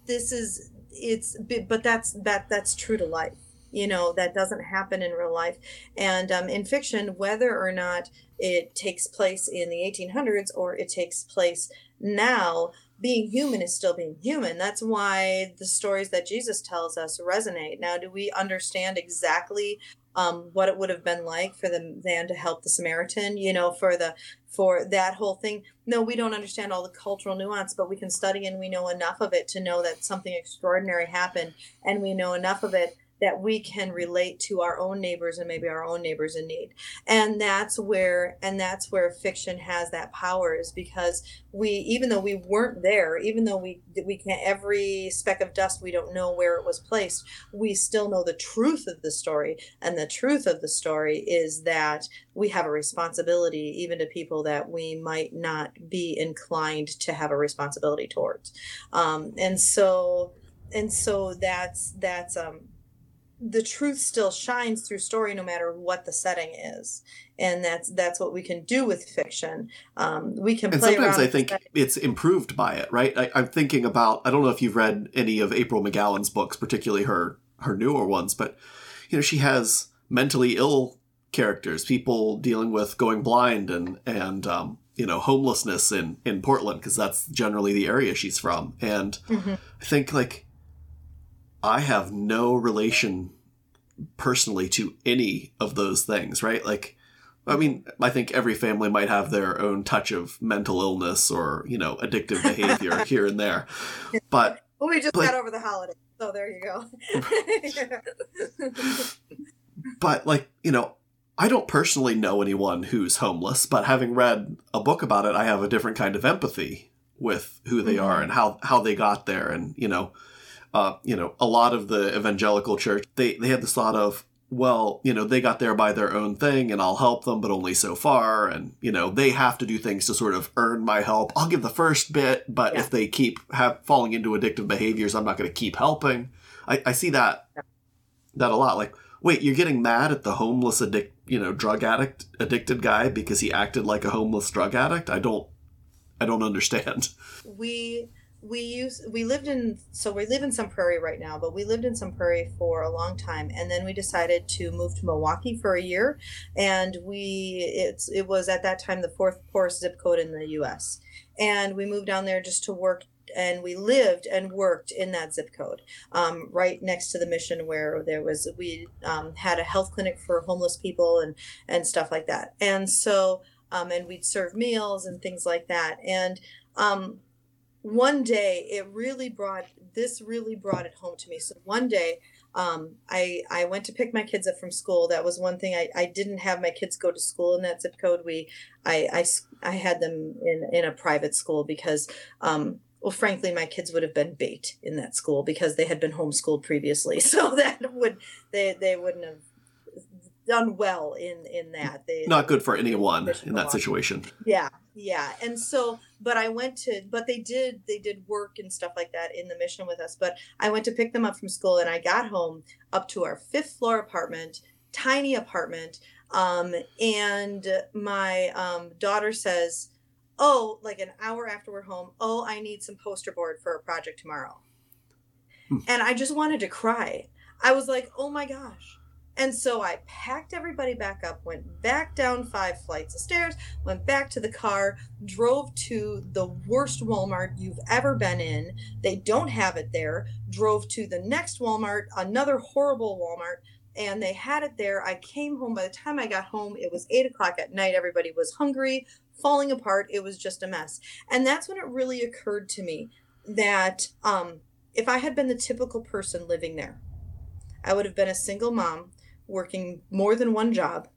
this is it's but that's that that's true to life you know? That doesn't happen in real life. And um, in fiction whether or not it takes place in the 1800s or it takes place now being human is still being human. That's why the stories that jesus tells us resonate. Now do we understand exactly um, what it would have been like for the man to help the Samaritan, you know, for the for that whole thing. No, we don't understand all the cultural nuance, but we can study and we know enough of it to know that something extraordinary happened, and we know enough of it that we can relate to our own neighbors and maybe our own neighbors in need. And that's where and that's where fiction has that power is because we even though we weren't there even though we we can't every speck of dust we don't know where it was placed we still know the truth of the story. And the truth of the story is that we have a responsibility even to people that we might not be inclined to have a responsibility towards. Um, and so and so that's that's um the truth still shines through story no matter what the setting is. And that's that's what we can do with fiction. Um, we can and sometimes i think it's improved by it right? I, i'm thinking about i don't know if you've read any of april mcgowan's books particularly her her newer ones but you know she has mentally ill characters people dealing with going blind and and um, you know homelessness in in portland because that's generally the area she's from. And mm-hmm. i think like I have no relation personally to any of those things, right? Like, I mean, I think every family might have their own touch of mental illness or, you know, addictive behavior here and there. But well, we just like, got over the holiday. So there you go. but like, you know, I don't personally know anyone who's homeless, but having read a book about it, I have a different kind of empathy with who they mm-hmm. are and how how they got there and, you know, uh, you know, a lot of the evangelical church, they, they had this thought of, well, you know, they got there by their own thing and I'll help them, but only so far. And, you know, they have to do things to sort of earn my help. I'll give the first bit, but yeah. if they keep have, falling into addictive behaviors, I'm not going to keep helping. I, I see that, that a lot. Like, wait, you're getting mad at the homeless addict, you know, drug addict, addicted guy because he acted like a homeless drug addict? I don't, I don't understand. We, we use we lived in so we live in Sun Prairie right now but we lived in Sun Prairie for a long time. And then we decided to move to milwaukee for a year. And we it's it was at that time the fourth poorest zip code in the us and we moved down there just to work and we lived and worked in that zip code um, right next to the mission where there was we um, had a health clinic for homeless people and and stuff like that. And so um, and we'd serve meals and things like that. And um, one day it really brought this really brought it home to me so one day um, I, I went to pick my kids up from school. That was one thing I, I didn't have my kids go to school in that zip code. We, I, I, I had them in, in a private school because, um, well, frankly, my kids would have been bait in that school because they had been homeschooled previously. So that would, they, they wouldn't have done well in, in that. They, Not good for anyone in that situation. Yeah yeah and so but i went to but they did they did work and stuff like that in the mission with us but i went to pick them up from school and i got home up to our fifth floor apartment tiny apartment um, and my um, daughter says oh like an hour after we're home oh i need some poster board for a project tomorrow. Hmm. and i just wanted to cry. I was like oh my gosh and so I packed everybody back up, went back down five flights of stairs, went back to the car, drove to the worst Walmart you've ever been in. They don't have it there. Drove to the next Walmart, another horrible Walmart, and they had it there. I came home. By the time I got home, it was eight o'clock at night. Everybody was hungry, falling apart. It was just a mess. And that's when it really occurred to me that um, if I had been the typical person living there, I would have been a single mom working more than one job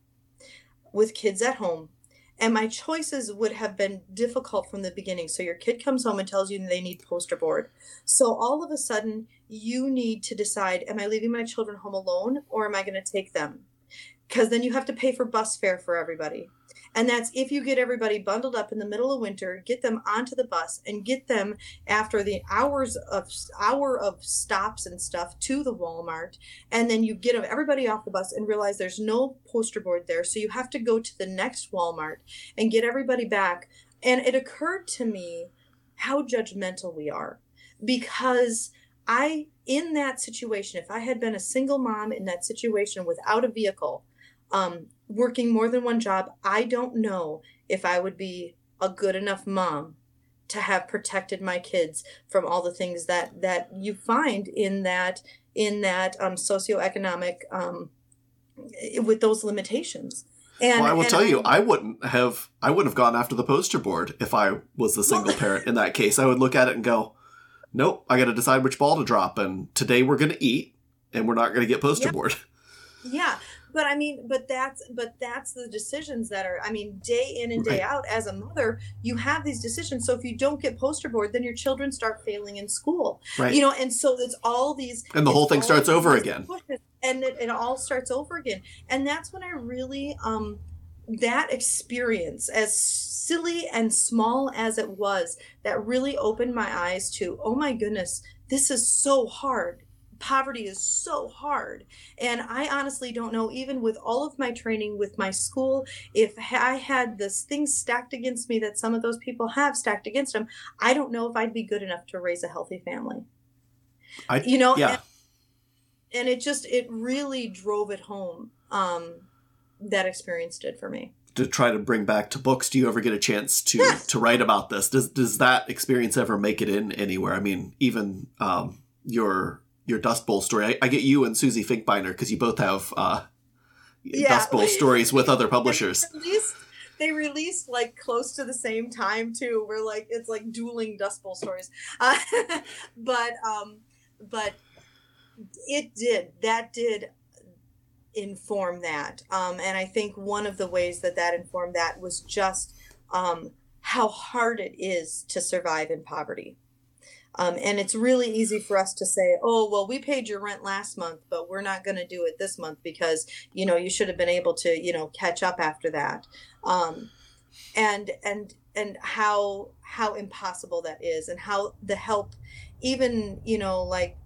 with kids at home. And my choices would have been difficult from the beginning. So your kid comes home and tells you they need poster board. So all of a sudden you need to decide am i leaving my children home alone or am i going to take them because then you have to pay for bus fare for everybody and that's if you get everybody bundled up in the middle of winter, get them onto the bus and get them after the hours of hour of stops and stuff to the Walmart. And then you get everybody off the bus and realize there's no poster board there. So you have to go to the next Walmart and get everybody back. And it occurred to me how judgmental we are because I, in that situation, if I had been a single mom in that situation without a vehicle, um, working more than one job, I don't know if I would be a good enough mom to have protected my kids from all the things that that you find in that in that um, socioeconomic um, with those limitations. And, well, I will tell I, you, I wouldn't have I wouldn't have gone after the poster board if I was the single well, parent in that case. I would look at it and go, "Nope, I got to decide which ball to drop, and today we're going to eat, and we're not going to get poster board." Yeah, but i mean but that's but that's the decisions that are i mean day in and day right. out as a mother you have these decisions. So if you don't get poster board then your children start failing in school. Right. you know and so it's all these and the whole thing starts over again. and it, it all starts over again. And that's when i really um that experience as silly and small as it was that really opened my eyes to oh my goodness this is so hard poverty is so hard. And I honestly don't know, even with all of my training with my school, if I had this thing stacked against me that some of those people have stacked against them, I don't know if I'd be good enough to raise a healthy family. I, you know, yeah. And, and it just, it really drove it home. Um, that experience did for me to try to bring back to books do you ever get a chance to yes. to write about this does does that experience ever make it in anywhere i mean even um, your your Dust Bowl story. I, I get you and Susie Finkbeiner because you both have uh, yeah. Dust Bowl stories with other publishers. They released, they released like close to the same time too. We're like it's like dueling Dust Bowl stories, uh, but um, but it did that did inform that, um, and I think one of the ways that that informed that was just um, how hard it is to survive in poverty. Um, and it's really easy for us to say, oh, well, we paid your rent last month, but we're not going to do it this month because, you know, you should have been able to, you know, catch up after that. Um, and, and, and how, how impossible that is and how the help, even, you know, like,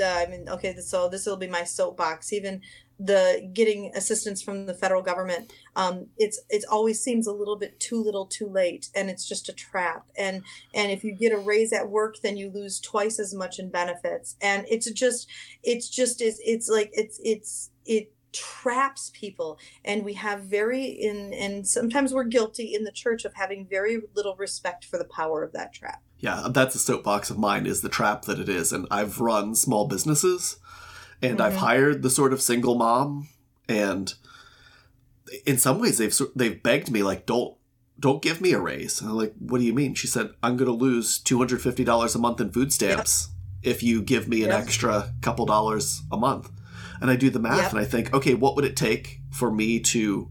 uh, I mean, okay, so this will be my soapbox. Even the getting assistance from the federal government um, it's it always seems a little bit too little too late and it's just a trap. And and if you get a raise at work then you lose twice as much in benefits. And it's just it's just is it's like it's it's it traps people. And we have very in and sometimes we're guilty in the church of having very little respect for the power of that trap. Yeah that's a soapbox of mine is the trap that it is. And i've run small businesses and mm-hmm. I've hired the sort of single mom, and in some ways they've they've begged me like don't don't give me a raise. And I'm like, what do you mean? She said I'm going to lose two hundred fifty dollars a month in food stamps yep. if you give me an yep. extra couple dollars a month. And I do the math yep. and I think, okay, what would it take for me to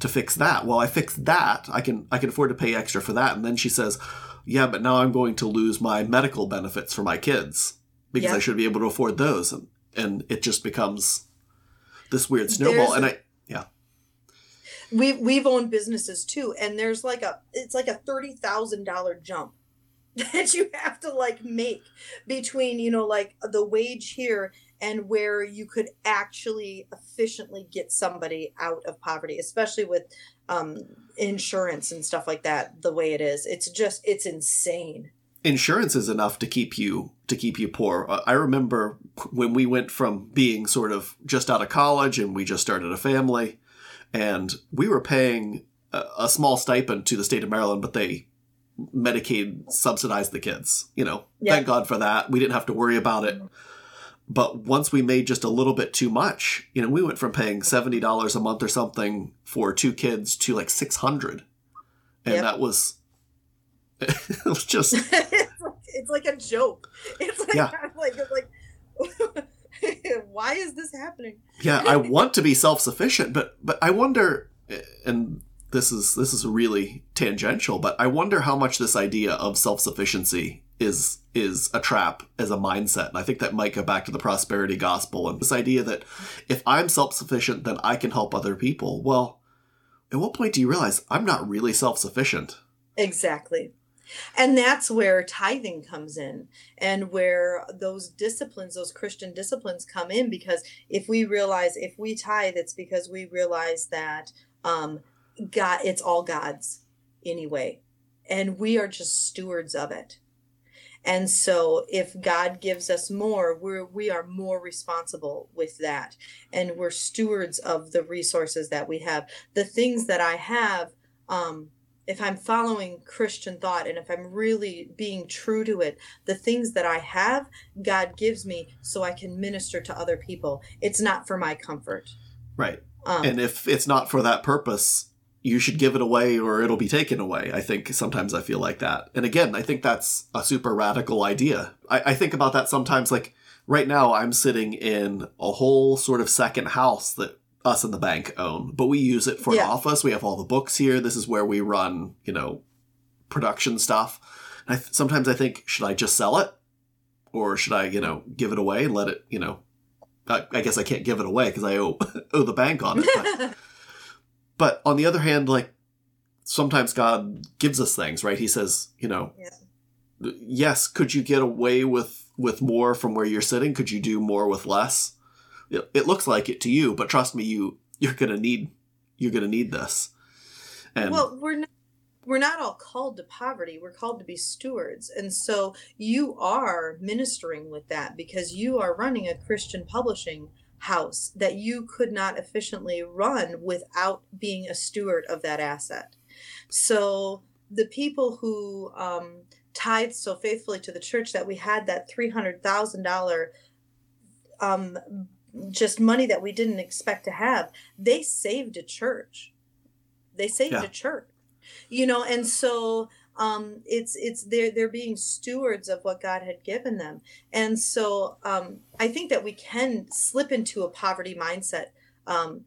to fix that? Well, I fix that. I can I can afford to pay extra for that. And then she says, yeah, but now I'm going to lose my medical benefits for my kids because I should be able to afford those. And and it just becomes this weird snowball. and I, yeah, we've we've owned businesses too and there's like a it's like a $30,000 jump that you have to like make between you know like the wage here and where you could actually efficiently get somebody out of poverty especially with um, insurance and stuff like that the way it is it's just it's insane insurance is enough to keep you to keep you poor. Uh, i remember when we went from being sort of just out of college and we just started a family and we were paying a, a small stipend to the state of maryland but they medicaid subsidized the kids you know? Yeah. thank god for that. We didn't have to worry about it. But once we made just a little bit too much you know we went from paying $70 a month or something for two kids to like 600 and Yep. that was it was just it's, like, it's like a joke. It's like Yeah. I'm like it's like why is this happening? Yeah i want to be self-sufficient but but i wonder and this is this is really tangential but i wonder how much this idea of self-sufficiency is is a trap as a mindset. And i think that might go back to the prosperity gospel and this idea that if i'm self-sufficient then i can help other people. Well at what point do you realize i'm not really self-sufficient? Exactly. And that's where tithing comes in and where those disciplines, those Christian disciplines come in because if we realize if we tithe, it's because we realize that um God it's all God's anyway. And we are just stewards of it. And so if God gives us more, we're we are more responsible with that. And we're stewards of the resources that we have. The things that I have, um, if I'm following Christian thought and if I'm really being true to it, the things that I have, God gives me so I can minister to other people. It's not for my comfort. right Um, and if it's not for that purpose you should give it away or it'll be taken away i think sometimes i feel like that and again i think that's a super radical idea i, I think about that sometimes like right now i'm sitting in a whole sort of second house that us and the bank own but we use it for Yeah. an office we have all the books here this is where we run you know production stuff and I th- sometimes i think should i just sell it or should i you know give it away and let it you know i, I guess i can't give it away because i owe owe the bank on it but but on the other hand, like sometimes God gives us things, right? He says, you know, yes, could you get away with with more from where you're sitting? Could you do more with less? It, looks like it to you, but trust me, you you're gonna need you're gonna need this. And well, we're not, we're not all called to poverty. We're called to be stewards. And so you are ministering with that because you are running a Christian publishing house that you could not efficiently run without being a steward of that asset. So the people who um, tithed so faithfully to the church that we had that $300,000 um, just money that we didn't expect to have, they saved a church. They saved Yeah. a church. You know, and so um it's it's they're they're being stewards of what God had given them. And so um I think that we can slip into a poverty mindset um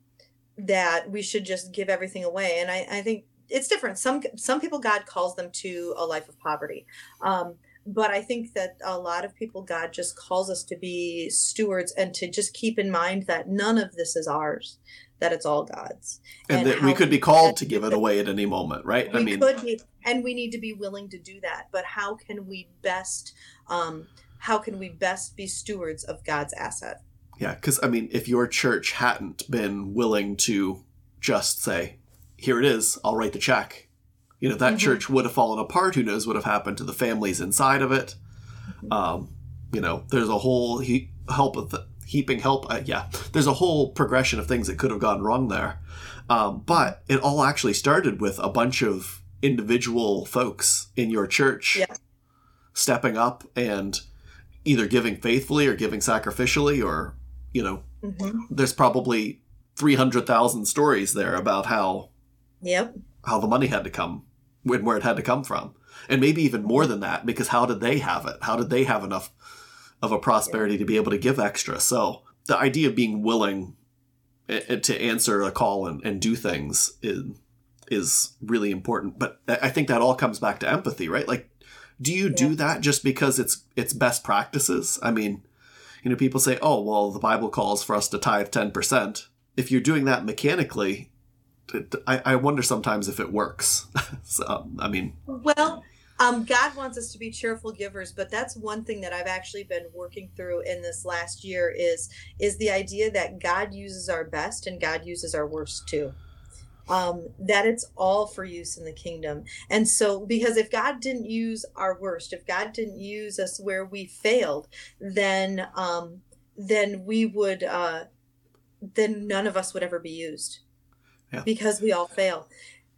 that we should just give everything away. And I, I think it's different. Some some people God calls them to a life of poverty. Um but I think that a lot of people, God just calls us to be stewards and to just keep in mind that none of this is ours, that it's all God's. and, and that we could be called to give it away at any moment, right? We I mean, could be, and we need to be willing to do that. But how can we best, um, how can we best be stewards of God's asset? Yeah, because I mean, if your church hadn't been willing to just say, "Here it is, I'll write the check," you know, that Mhm. church would have fallen apart. Who knows what have happened to the families inside of it? Um, you know, there's a whole he- help of the heaping help. Uh, yeah, there's a whole progression of things that could have gone wrong there. Um, but it all actually started with a bunch of individual folks in your church Yeah. stepping up and either giving faithfully or giving sacrificially or you know hmm there's probably 300,000 stories there about how Yep. How the money had to come and where it had to come from. And maybe even more than that because how did they have it? How did they have enough of a prosperity to be able to give extra? So the idea of being willing eh, eh, to answer a call and, and do things is is really important. But I I think that all comes back to empathy right? Like do you do that just because it's it's best practices? I mean you know people say oh well the bible calls for us to tithe 10% if you're doing that mechanically I, I wonder sometimes if it works. so, um, I mean, well, um, God wants us to be cheerful givers, but that's one thing that I've actually been working through in this last year is is the idea that God uses our best and God uses our worst too. Um, that it's all for use in the kingdom. And so, because if God didn't use our worst, if God didn't use us where we failed, then um, then we would uh, then none of us would ever be used Yeah. because we all fail.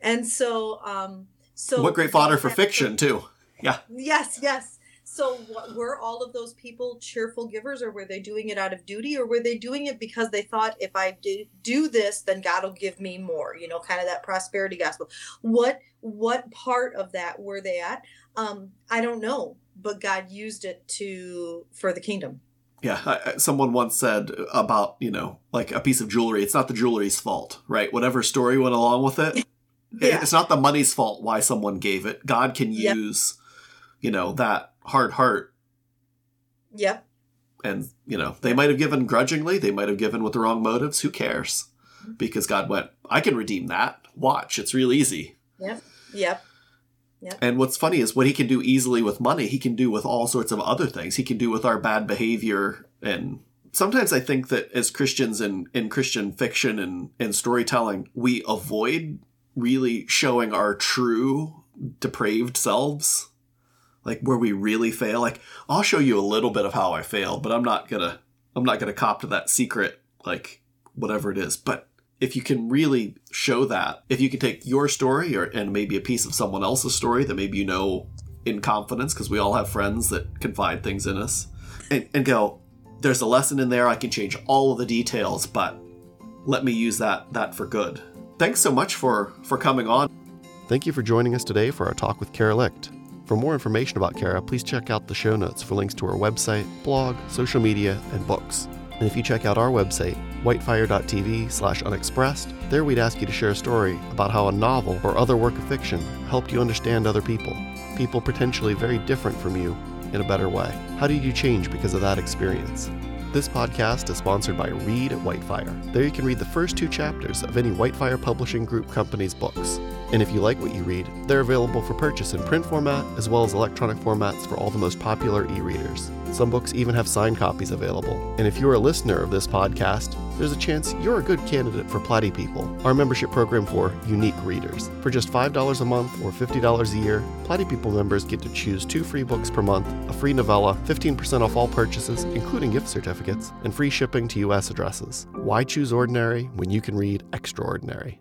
And so, um, so what great fodder for fiction too. Yeah, Yes, yes. So what, were all of those people cheerful givers, or were they doing it out of duty, or were they doing it because they thought if I do, do this, then God will give me more? You know, kind of that prosperity gospel. What what part of that were they at? Um, I don't know, but God used it to for the kingdom. Yeah. I, someone once said about you know like a piece of jewelry. It's not the jewelry's fault, right? Whatever story went along with it. Yeah. It's not the money's fault why someone gave it. God can Yep. use, you know, that hard heart Yep. and you know they might have given grudgingly they might have given with the wrong motives who cares mm-hmm. because god went i can redeem that watch it's real easy Yep. Yep. And what's funny is what he can do easily with money he can do with all sorts of other things. He can do with our bad behavior and sometimes i think that as christians in, in christian fiction and, and storytelling we avoid really showing our true depraved selves like where we really fail. Like i'll show you a little bit of how i failed but i'm not gonna i'm not gonna cop to that secret like whatever it is. But if you can really show that if you can take your story or and maybe a piece of someone else's story that maybe you know in confidence because we all have friends that confide things in us and, and go there's a lesson in there i can change all of the details but let me use that that for good thanks so much for for coming on Thank you for joining us today for our talk with Cara Luecht. For more information about Cara, please check out the show notes for links to her website, blog, social media, and books. And if you check out our website, whitefire.tv slash unexpressed, there we'd ask you to share a story about how a novel or other work of fiction helped you understand other people, people potentially very different from you, in a better way. How did you change because of that experience? This podcast is sponsored by Read at Whitefire. There you can read the first two chapters of any Whitefire Publishing Group company's books. And if you like what you read, they're available for purchase in print format as well as electronic formats for all the most popular e readers. Some books even have signed copies available. And if you're a listener of this podcast, there's a chance you're a good candidate for Platy People, our membership program for unique readers. For just $5 a month or $50 a year, Platy People members get to choose two free books per month, a free novella, 15% off all purchases, including gift certificates, and free shipping to U.S. addresses. Why choose ordinary when you can read extraordinary?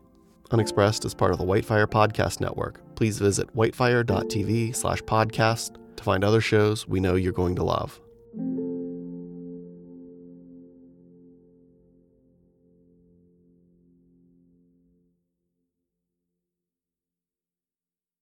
Unexpressed is part of the Whitefire Podcast Network. Please visit whitefire.tv slash podcast Find other shows we know you're going to love.